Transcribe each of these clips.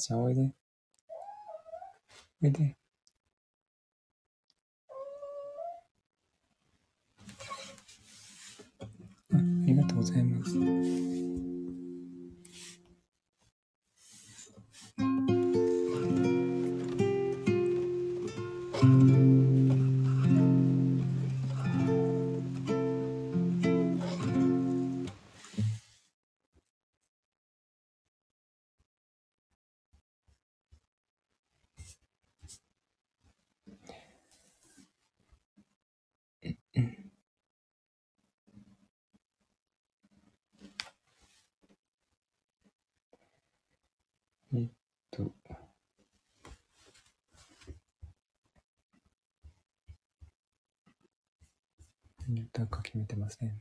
ちゃんおいで。おいで。あありがとうございます。決めてますね。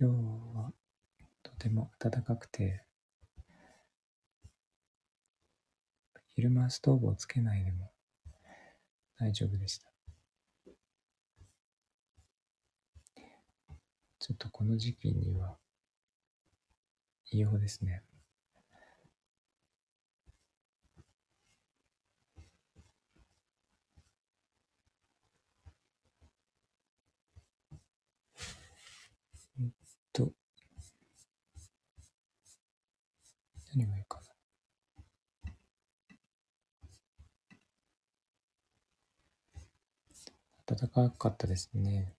今日はとても暖かくて昼間ストーブをつけないでも大丈夫でした。ちょっとこの時期には、異様ですね。と、何がいいかな。暖かかったですね。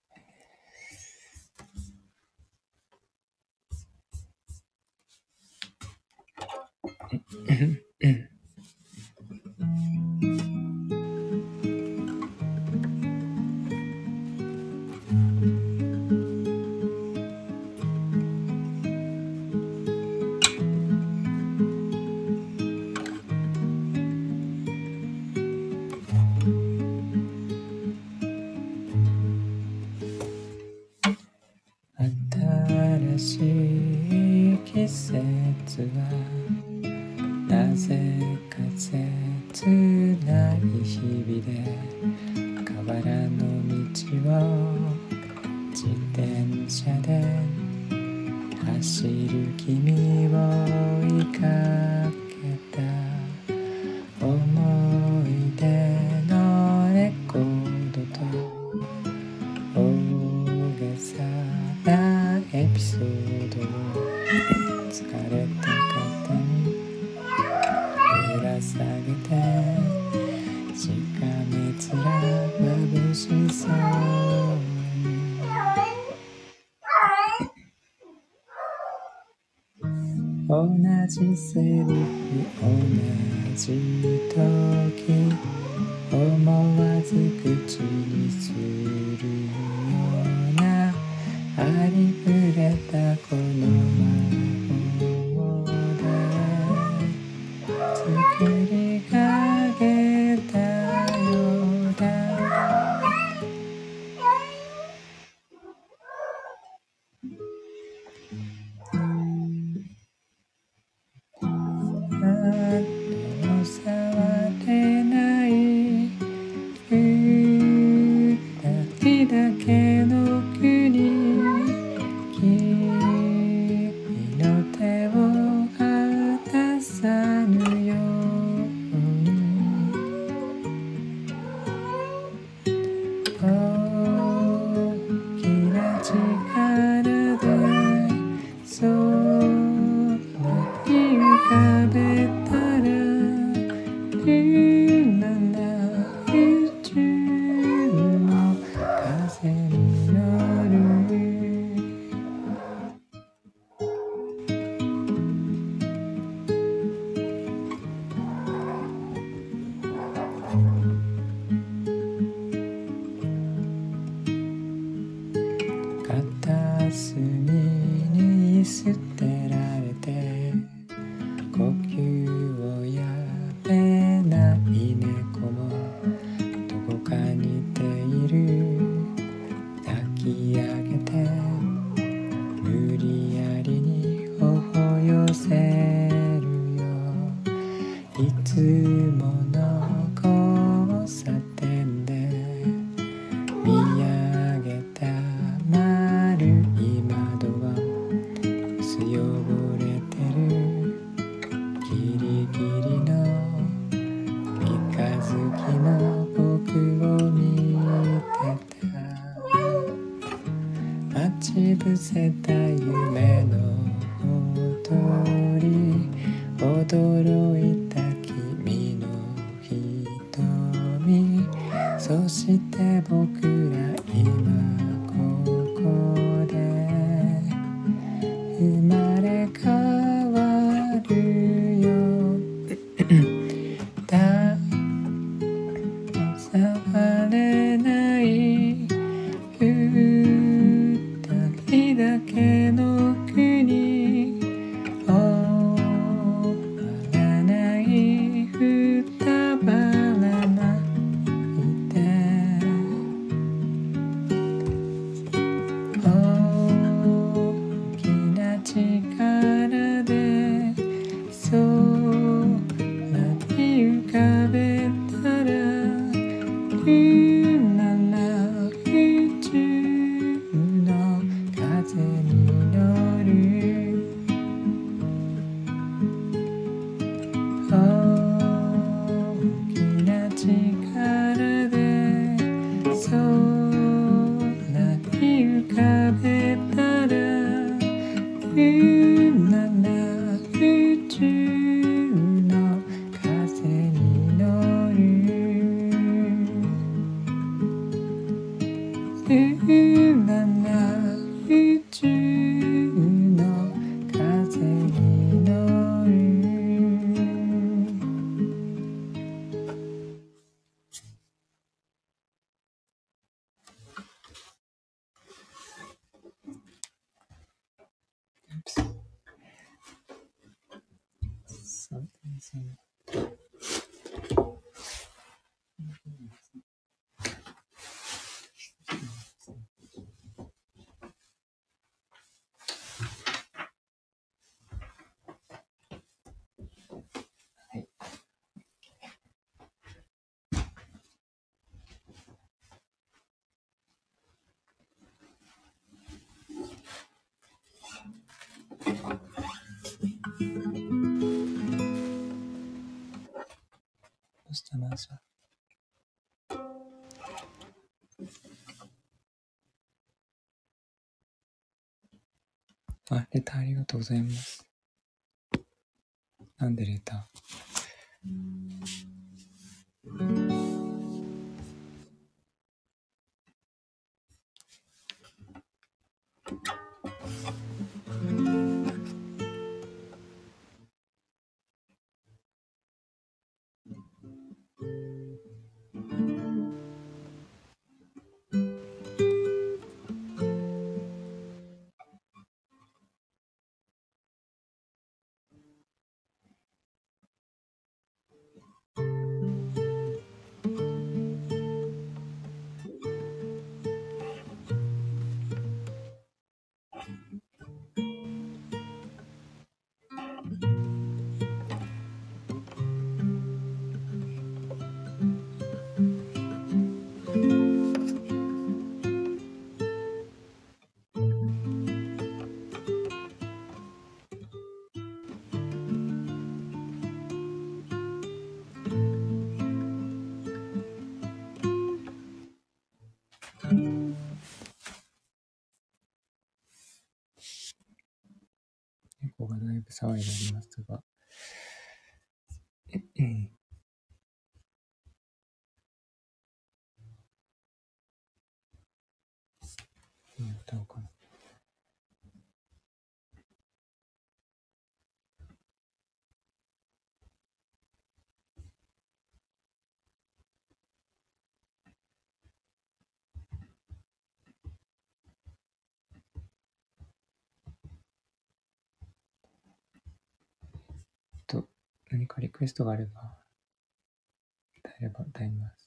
新しい季節は日々で河原の道を自転車で走る君を追いかけ Samatha. あ、レターありがとうございます。なんでレター？何かリクエストがあれば、歌えれば歌います。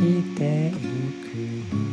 していく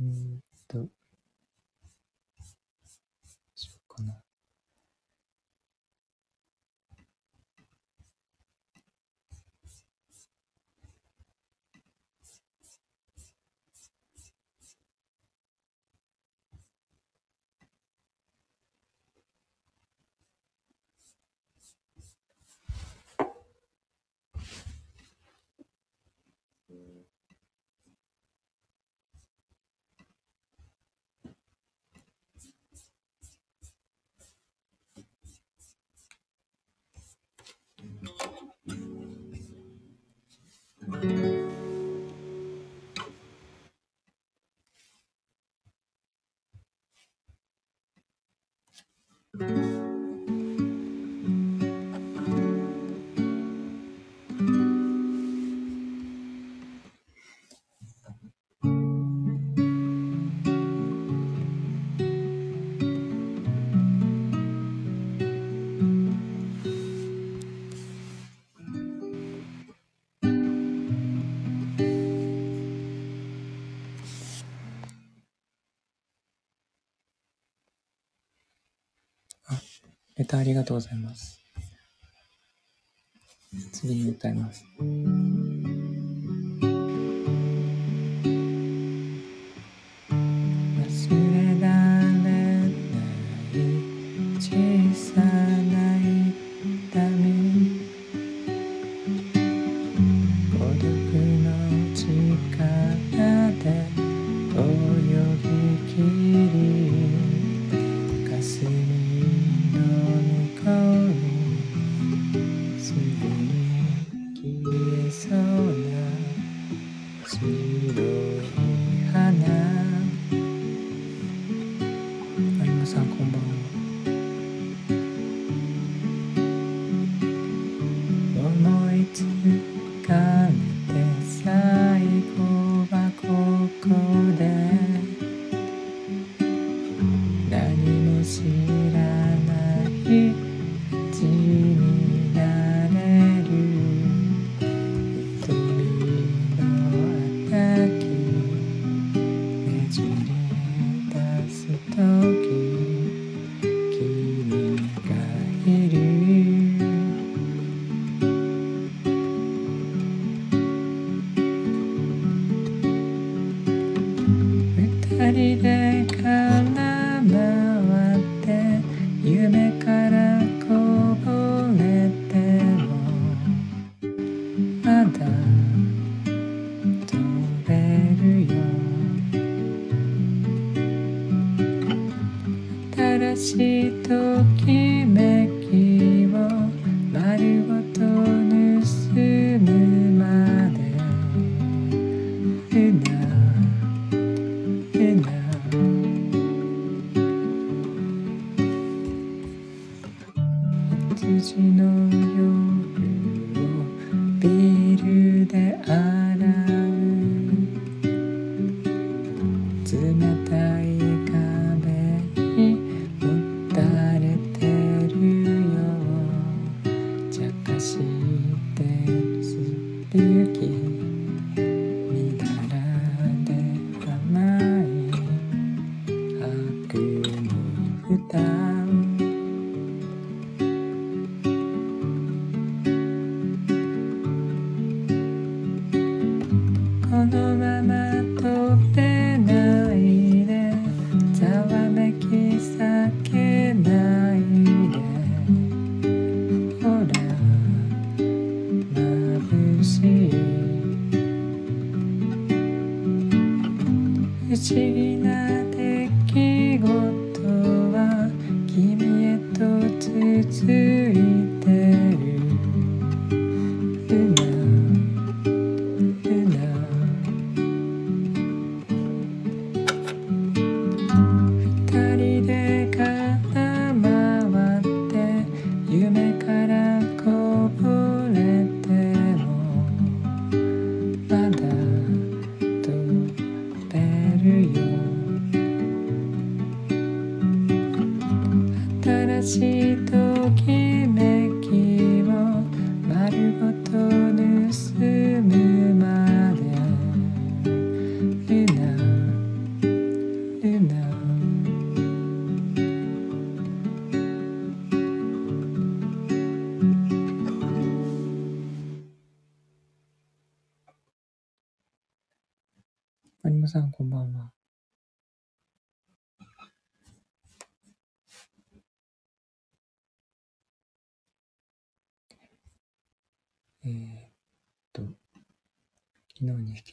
えーっと ターありがとうございます。次に歌います。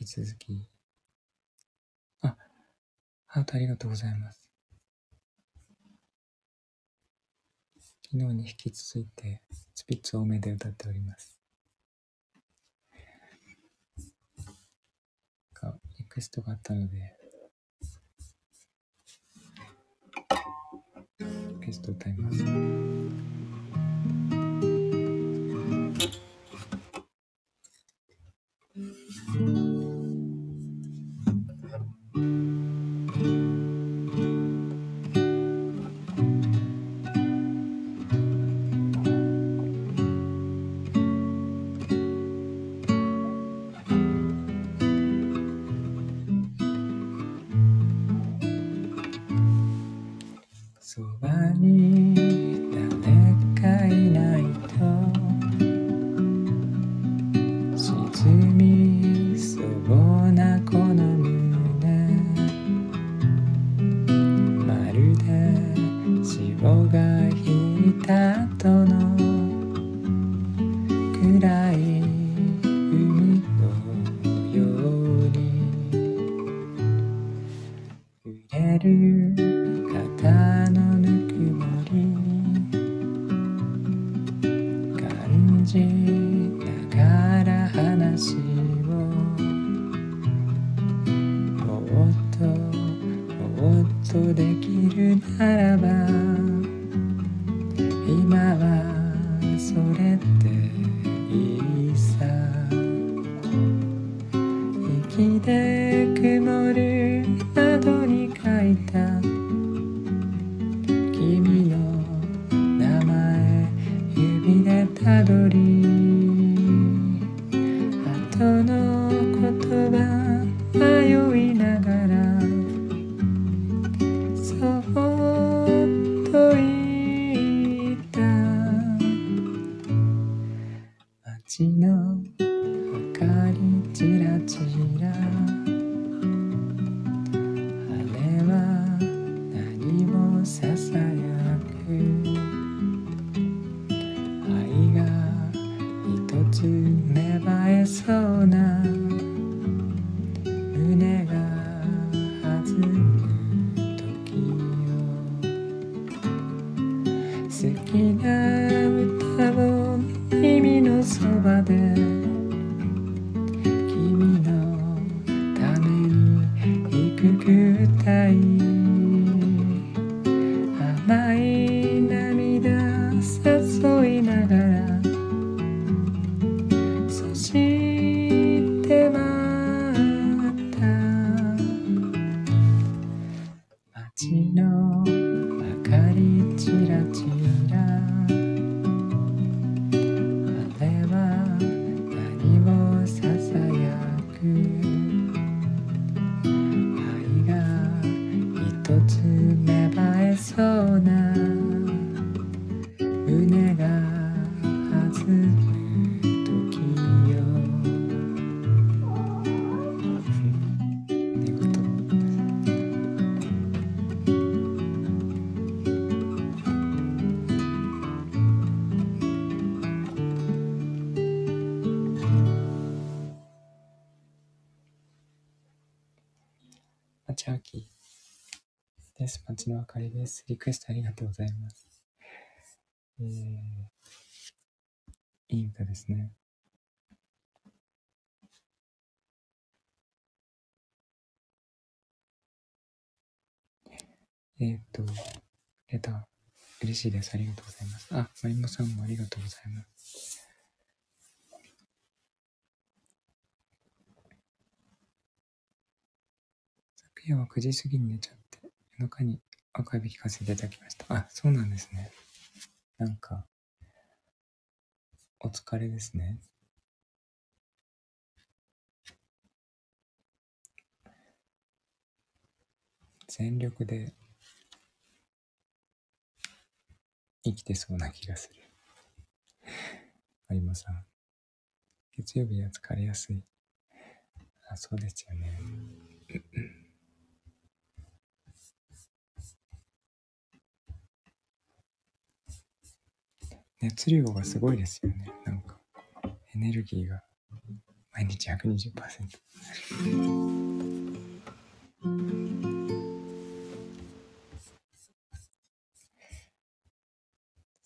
続き。あ、ハートありがとうございます。昨日に引き続いて、スピッツ多めで歌っております。かリクエストがあったので、リクエスト歌います。えーっと、レター、嬉しいです。ありがとうございます。あ、マリモさんもありがとうございます。昨夜は9時過ぎに寝ちゃって、夜中にアーカイブ聞かせていただきました。あ、そうなんですね。なんか、お疲れですね。全力で生きてそうな気がする。有馬さん。月曜日は疲れやすい。あ、そうですよね。熱量がすごいですよね。なんか、エネルギーが毎日120%。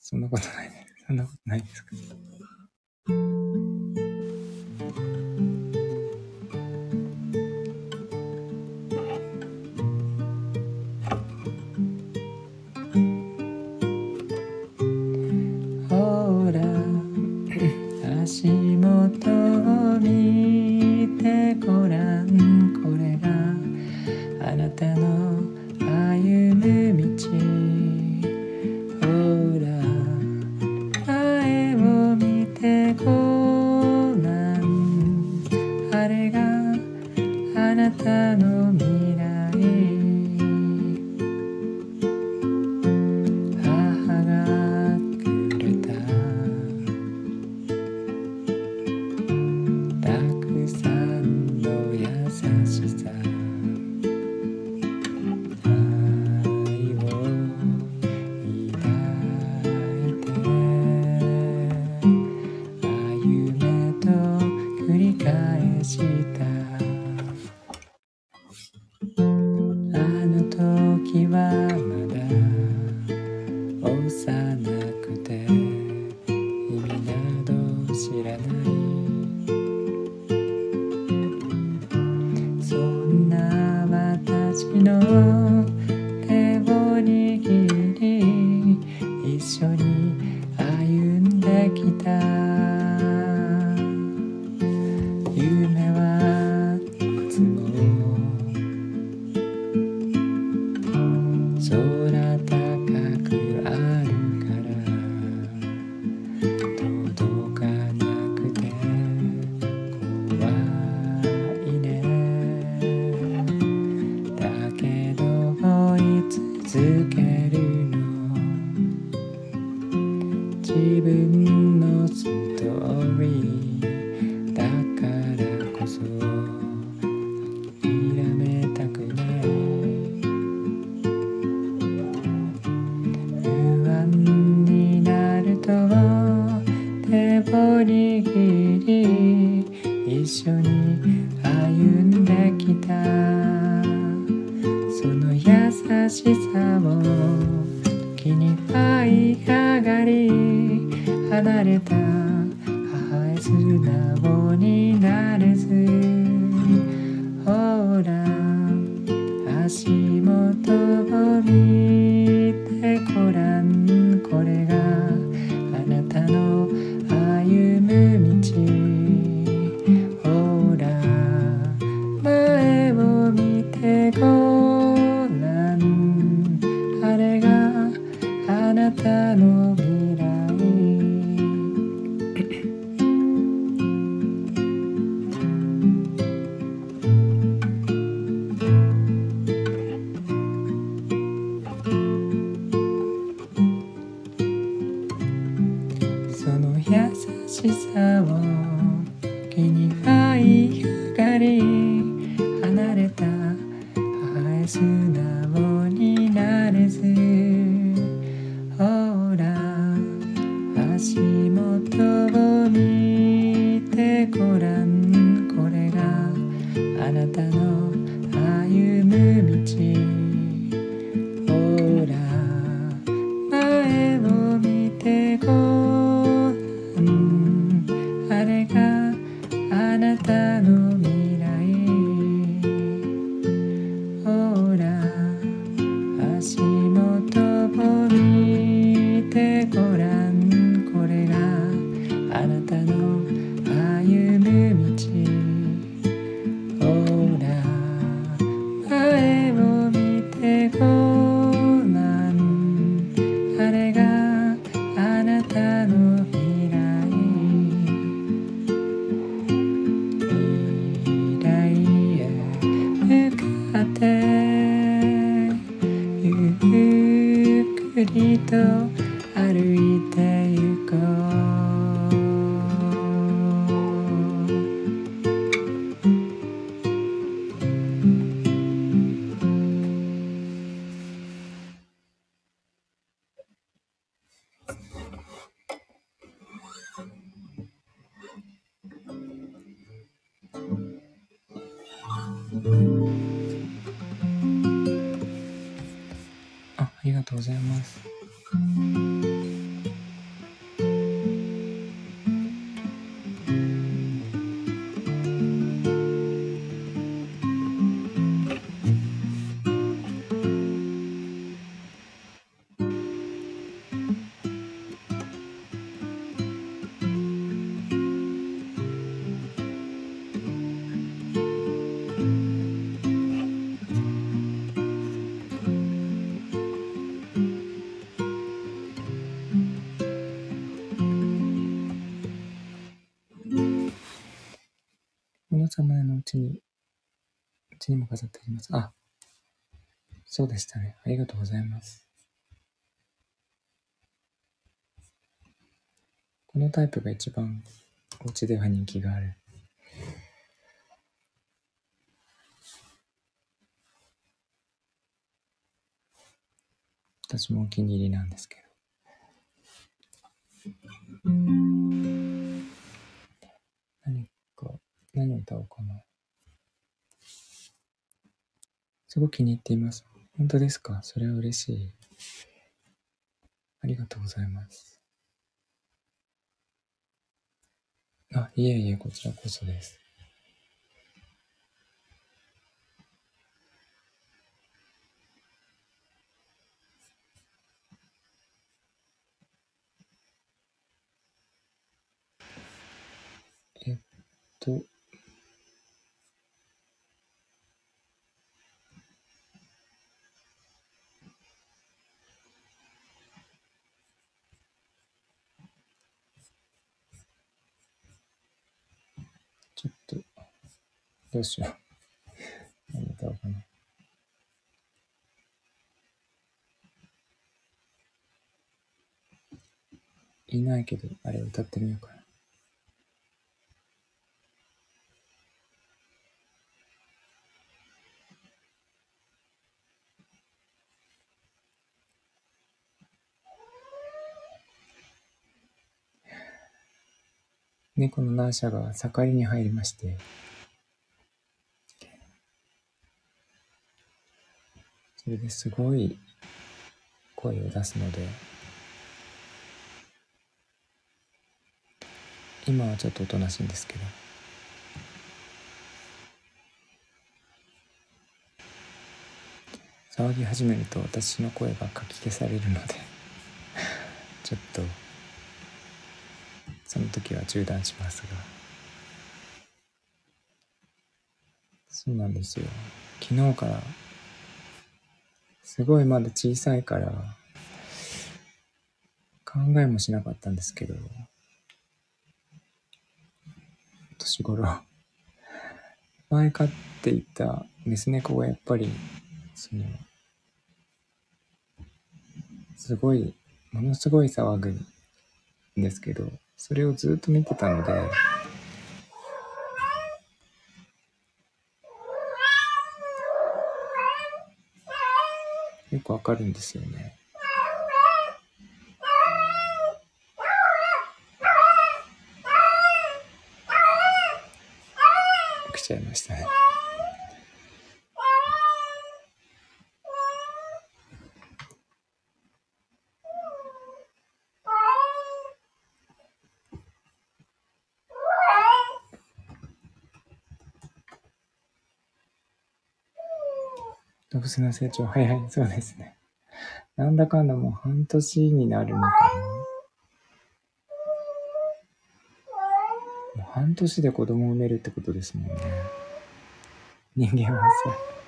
そんなことないね。そんなことないですか。ほら足元を見てごらんこれがあなたのちに、うちにも飾ってあります。あ、そうでしたね。ありがとうございます。このタイプが一番お家では人気がある。私もお気に入りなんですけど。何か、何歌おうかな。すごく気に入っています。本当ですか？それは嬉しい。ありがとうございます。あ、いえいえ、こちらこそです。えっと、ちょっと、どうしよう。何歌おうかな。いないけど、あれ歌ってみようかな。猫のナーシャが盛りに入りまして、それですごい声を出すので、今はちょっとおとなしいんですけど、騒ぎ始めると私の声がかき消されるので、ちょっと、その時は中断しますが。そうなんですよ。昨日から、すごいまだ小さいから、考えもしなかったんですけど、年頃、前飼っていたメス猫がやっぱり、その、すごい、ものすごい騒ぐんですけど、それをずっと見てたので、くわかるんですよね。起きちゃいましたね。スの成長早い。そうですね。なんだかんだもう半年になるのかな。もう半年で子供を産めるってことですもんね。人間はそ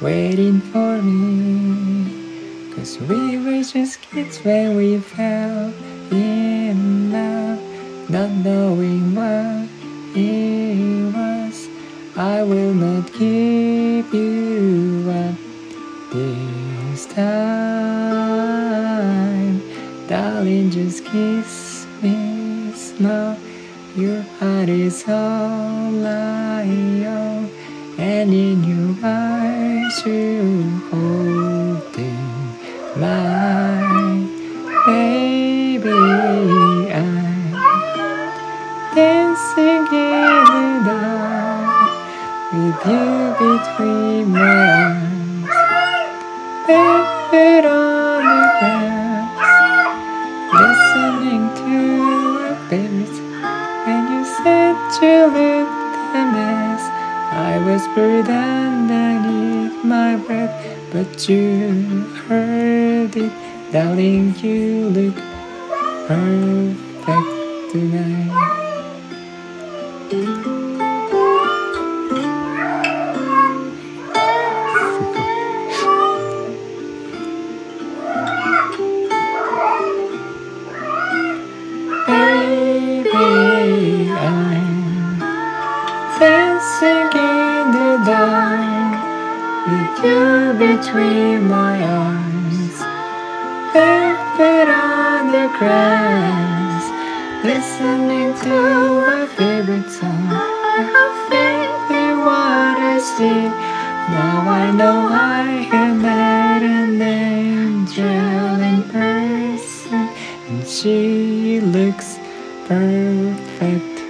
waiting for me. Cause we were just kids when we fell perfect.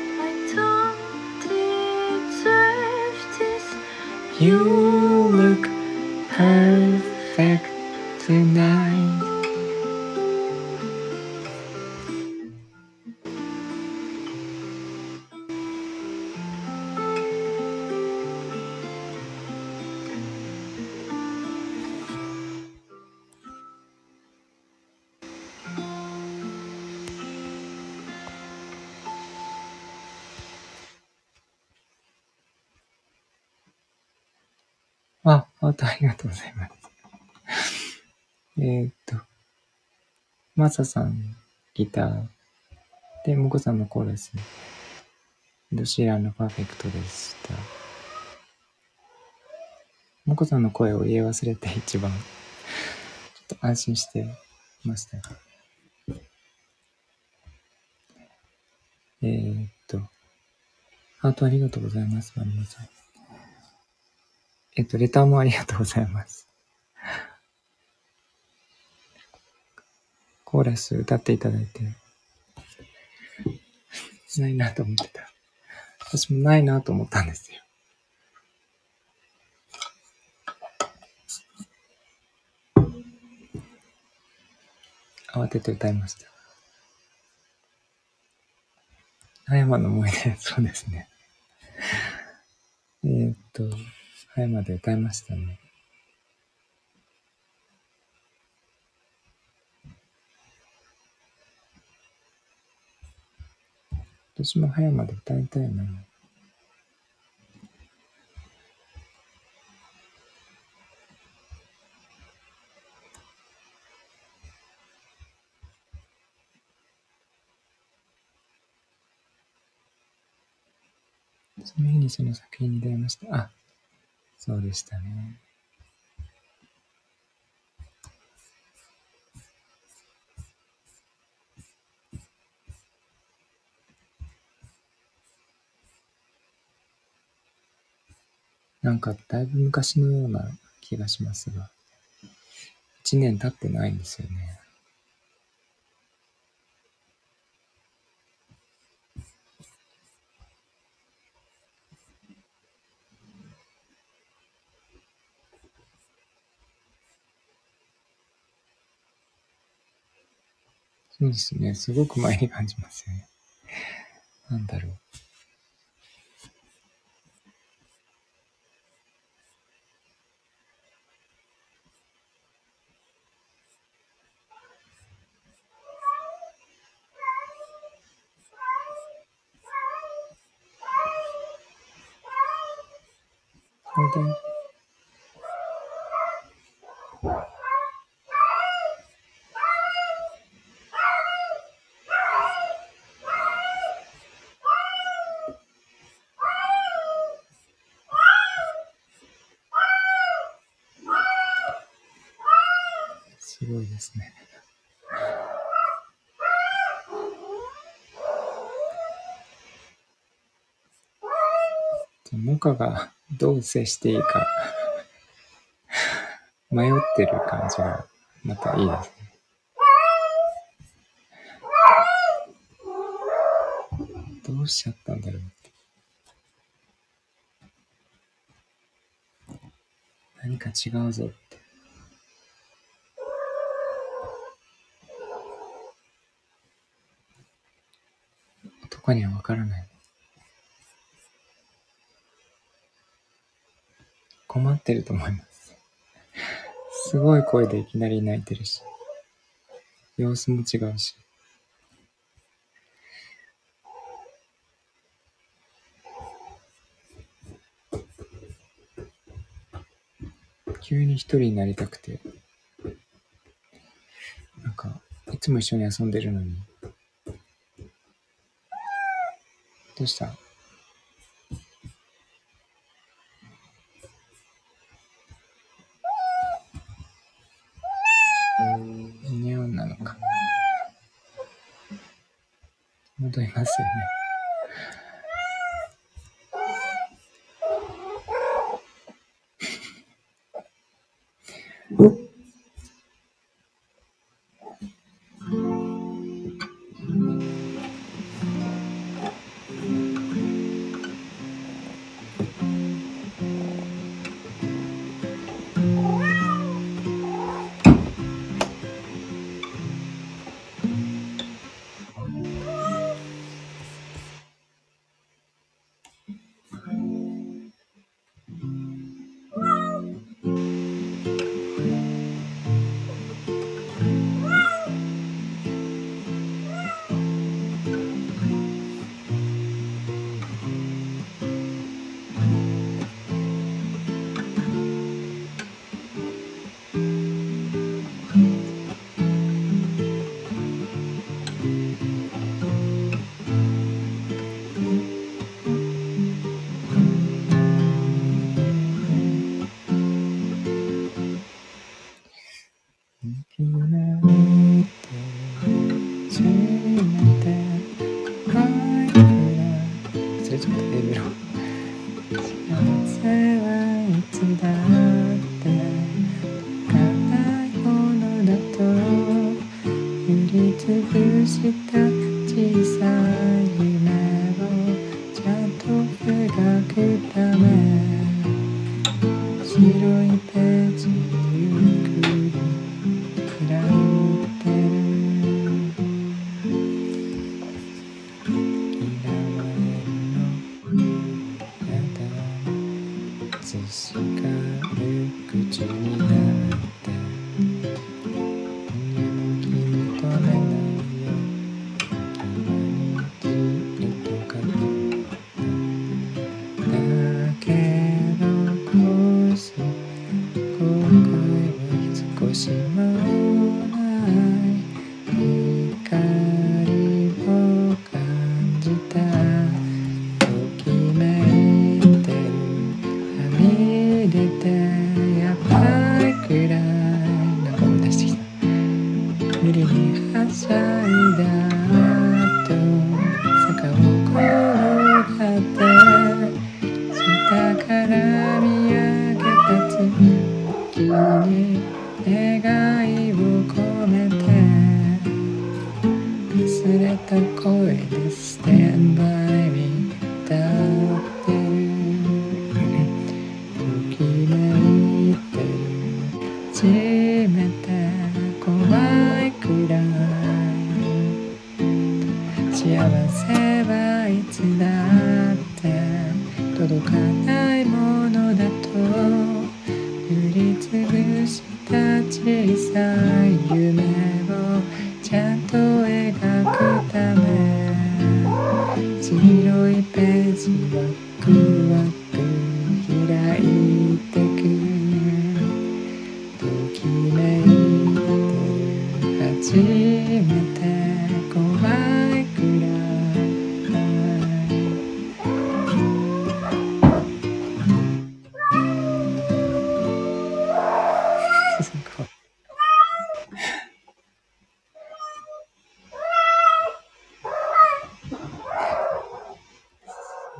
You. りがとうございます。えっと、マサさん、ギター。で、モコさんのコーラス。ドシーランのパーフェクトでした。モコさんの声を言い忘れて一番、ちょっと安心してましたが。えーっと、ハートありがとうございます、マリモさん。えっと、レターもありがとうございます。コーラス歌っていただいて、ないなと思ってた。私もないなと思ったんですよ。慌てて歌いました。葉山の思い出、そうですね。えっと、葉山で歌いましたね。私も葉山で歌いたいな。その日にその作品に出会いました。あ、そうでしたね。なんかだいぶ昔のような気がしますが、一年経ってないんですよね。そうですね。すごく前に感じますよね。なんだろう。それで、すごいですね。じゃあモカがどう接していいか迷ってる感じがまたいいですね。どうしちゃったんだろうって。何か違うぞって。男にはわからない。てると思います。すごい声でいきなり泣いてるし、様子も違うし。急に一人になりたくて、なんか、いつも一緒に遊んでるのに、どうした？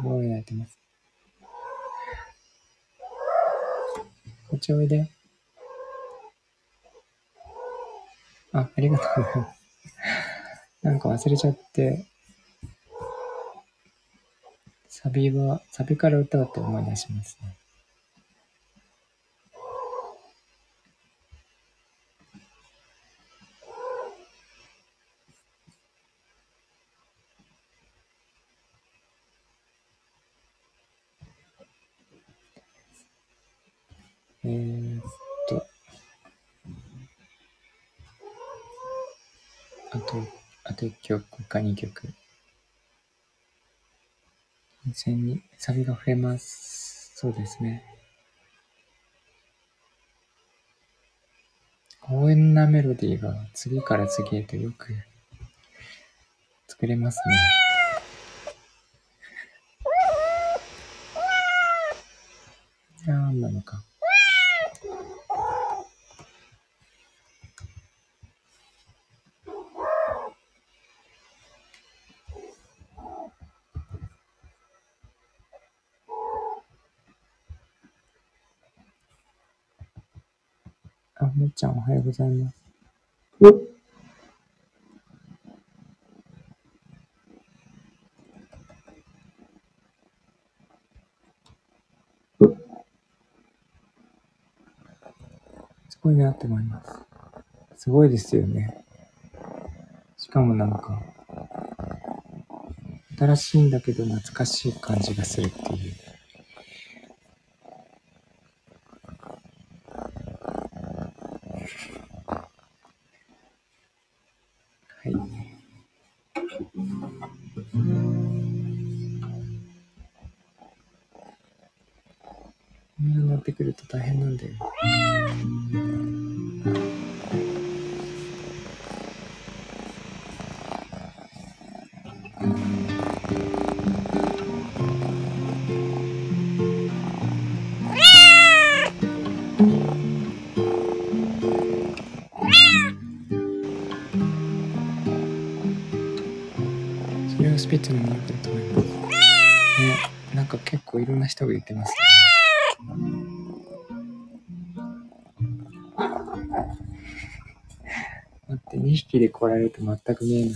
すごい泣いてます。こっちおいで。あ、ありがとうございます。なんか忘れちゃって、サビは、サビから歌うと思い出しますね。えー、っと、あと、あと1か2曲。完全にサビが増えます。そうですね。強引なメロディーが次から次へとよく作れますね。じゃあ、なのか。あ、むっちゃんおはようございます。すごいなって思います。すごいですよね。しかもなんか、新しいんだけど懐かしい感じがするっていう。それをスピッツの魅力だと思います。ね、なんか結構いろんな人が言ってますね。待って、2匹で来られると全く見えない。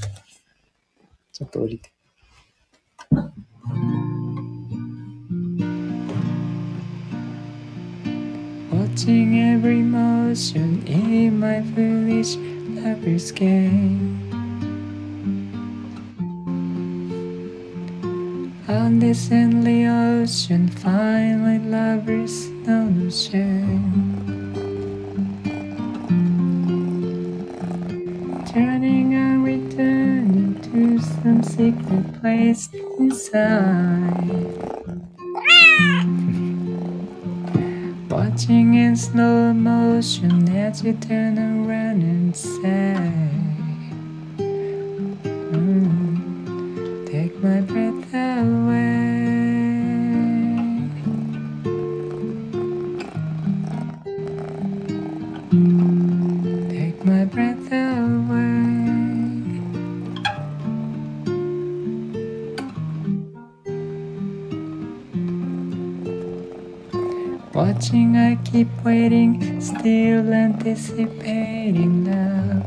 ちょっと降りて。Watching every motion in my foolish lover's game. This endless ocean, find my lovers no shame. Turning and returning to some secret place inside. Watching in slow motion as you turn around anticipating now.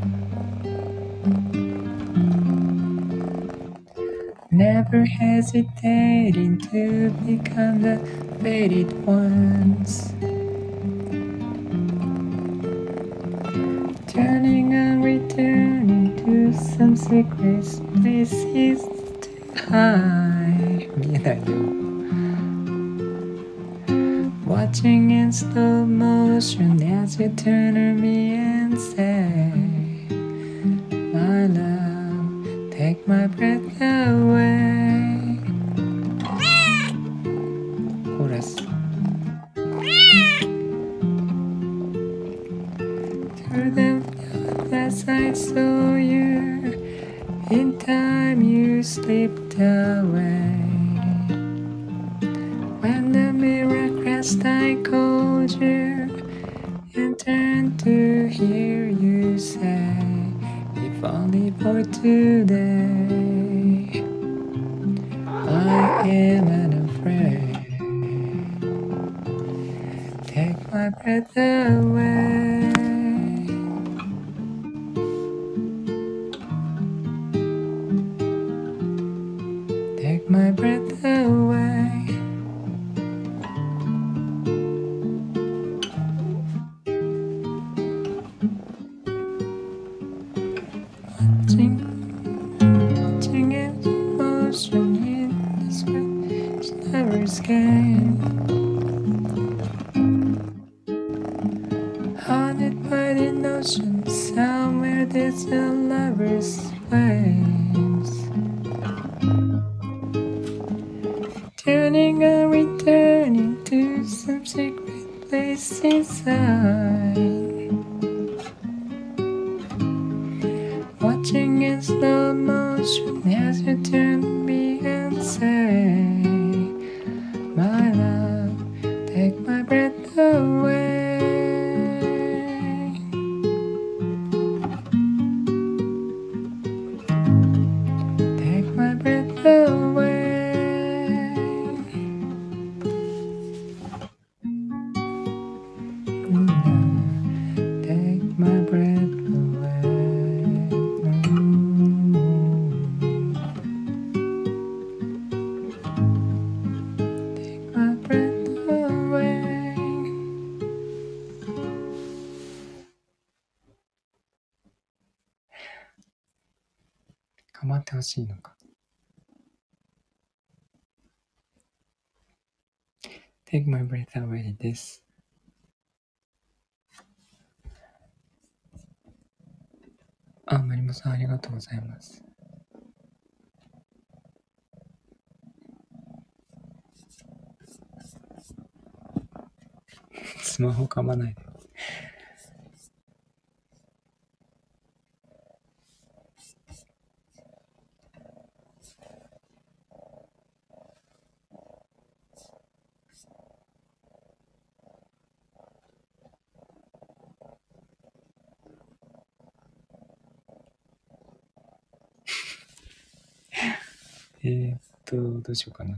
Never hesitating to become the fated ones. Watching in slow motion as you turn to me and say, しいのか。Take my breath away です。あ、マリモさんありがとうございます。スマホかまないで。えー、っと、どうしようかな。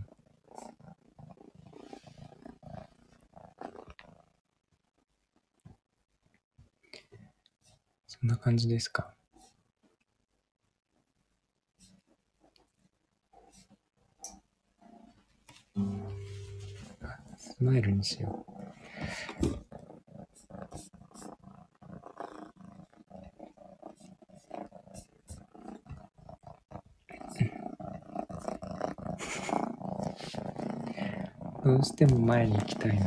そんな感じですか。スマイルにしよう。うしても前に行きたいのに。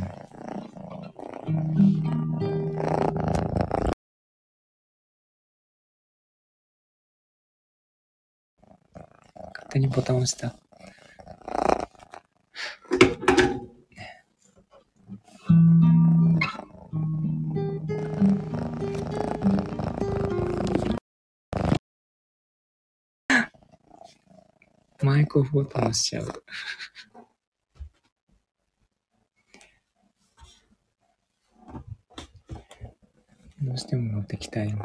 勝手にボタン押した。マイクオフボタン押しちゃう。どうしても持ってきたいの。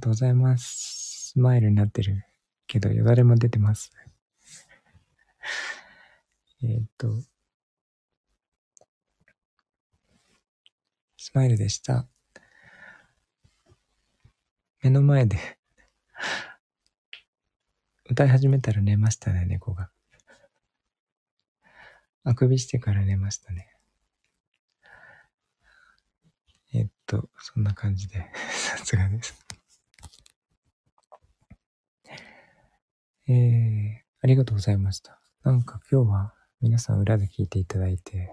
とうございます。スマイルになってるけど、よだれも出てます。えっと、スマイルでした。目の前で 歌い始めたら寝ましたね、猫が。あくびしてから寝ましたね。えっと、そんな感じで、さすがです。えー、ありがとうございました。なんか今日は皆さん裏で聞いていただいて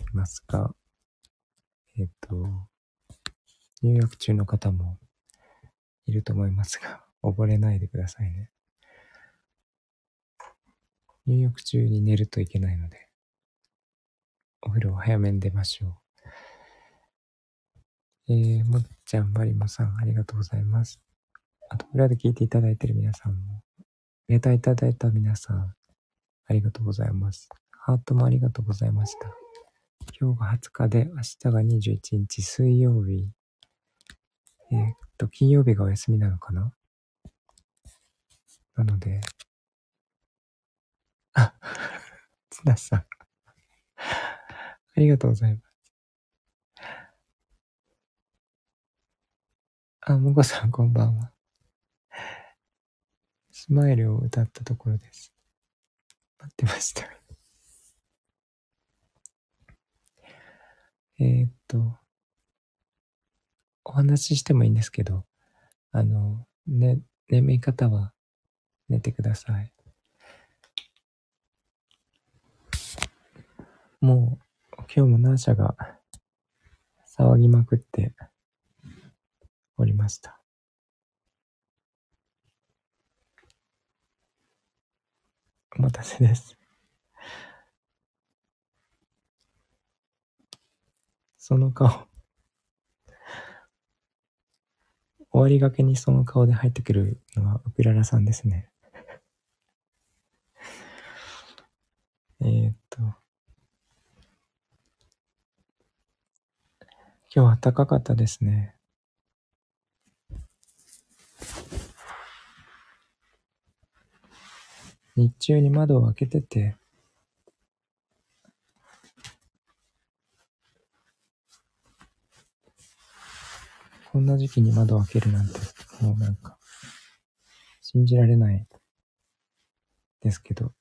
いますが、えっと、入浴中の方もいると思いますが、溺れないでくださいね。入浴中に寝るといけないので、お風呂を早めに出ましょう。えー、もっちゃん、バリモさん、ありがとうございます。あと、裏で聞いていただいている皆さんも、レターいただいた皆さん、ありがとうございます。ハートもありがとうございました。今日が20日で、明日が21日水曜日。えーっと、金曜日がお休みなのかな？なので、あ、津田さん。ありがとうございます。あ、もこさんこんばんは。スマイルを歌ったところです。待ってました。えっと、お話ししてもいいんですけど、あの、ね、眠い方は寝てください。もう、今日も何社が騒ぎまくっておりました。お待たせです。その顔。終わりがけにその顔で入ってくるのはウクララさんですね。えっと。今日は暖かかったですね。日中に窓を開けてて、こんな時期に窓を開けるなんて、もうなんか、信じられないですけど、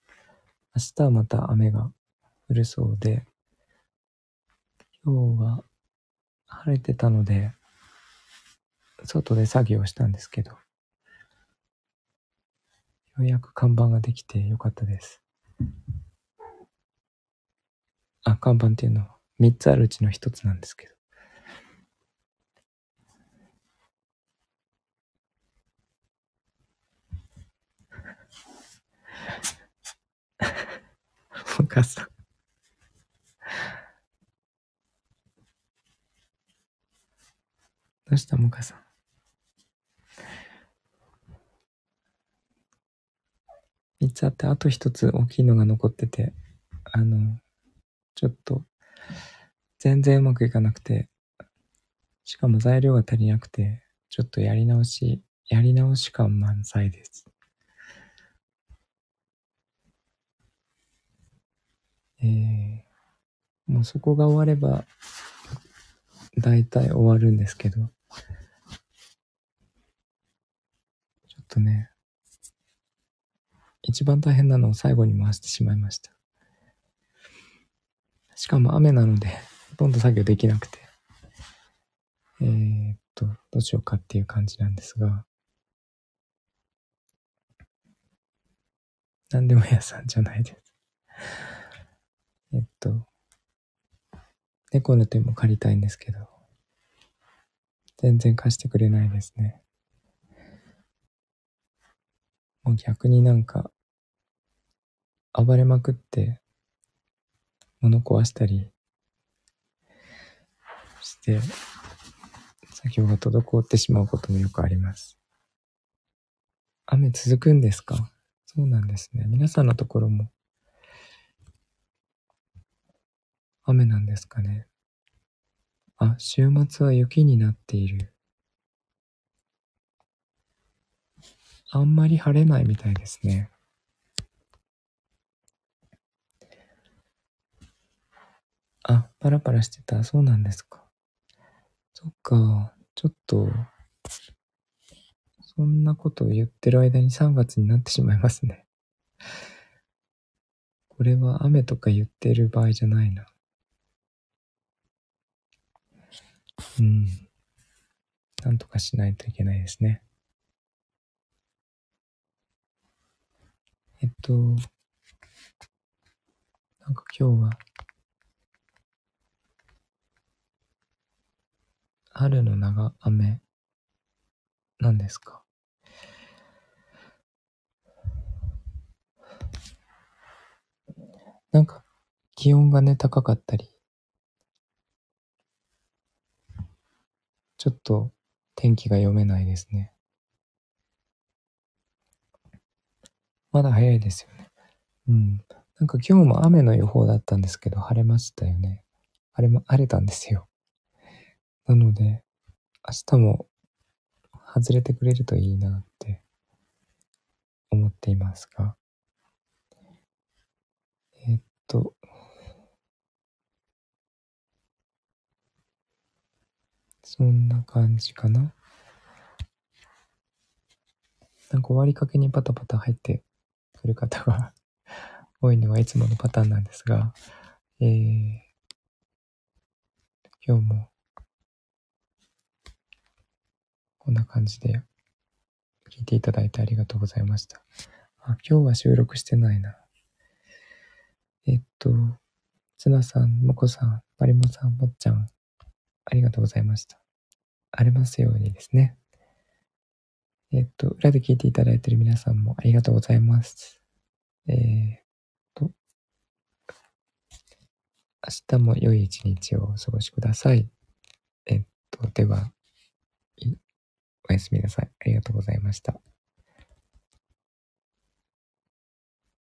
明日はまた雨が降るそうで、今日は晴れてたので、外で作業したんですけど、ようやく看板ができてよかったです。あ、看板っていうのは3つあるうちの1つなんですけど。お母さん。どうしたもかさん？3つあって、あと1つ大きいのが残ってて、あの、ちょっと、全然うまくいかなくて、しかも材料が足りなくて、ちょっとやり直し、やり直し感満載です。えー、もうそこが終われば、だいたい終わるんですけど、ちょっとね、一番大変なのを最後に回してしまいました。しかも雨なので、ほとんど作業できなくて、えー、っと、どうしようかっていう感じなんですが、なんでも屋さんじゃないです。えっと、猫の手も借りたいんですけど、全然貸してくれないですね。もう逆になんか、暴れまくって、物壊したりして、作業が滞ってしまうこともよくあります。雨続くんですか？そうなんですね。皆さんのところも雨なんですかね？あ、週末は雪になっている。あんまり晴れないみたいですね。あ、パラパラしてた。そうなんですか。そっか。ちょっと、そんなことを言ってる間に3月になってしまいますね。これは雨とか言ってる場合じゃないな。うん。なんとかしないといけないですね。えっと、なんか今日は、春の長雨、なんですか？なんか、気温がね、高かったり、ちょっと天気が読めないですね。まだ早いですよね。うん。なんか今日も雨の予報だったんですけど、晴れましたよね。晴れま、晴れたんですよ。なので、明日も外れてくれるといいなって思っていますが、えーっと、そんな感じかな。なんか終わりかけにパタパタ入ってくる方が 多いのはいつものパターンなんですが、えー、今日もこんな感じで聞いていただいてありがとうございました。あ、今日は収録してないな。えっと、つなさん、もこさん、まりもさん、もっちゃん、ありがとうございました。ありますようにですね。えっと、裏で聞いていただいている皆さんもありがとうございます。えー、っと、明日も良い一日をお過ごしください。えっと、では、おやすみなさい。ありがとうございました。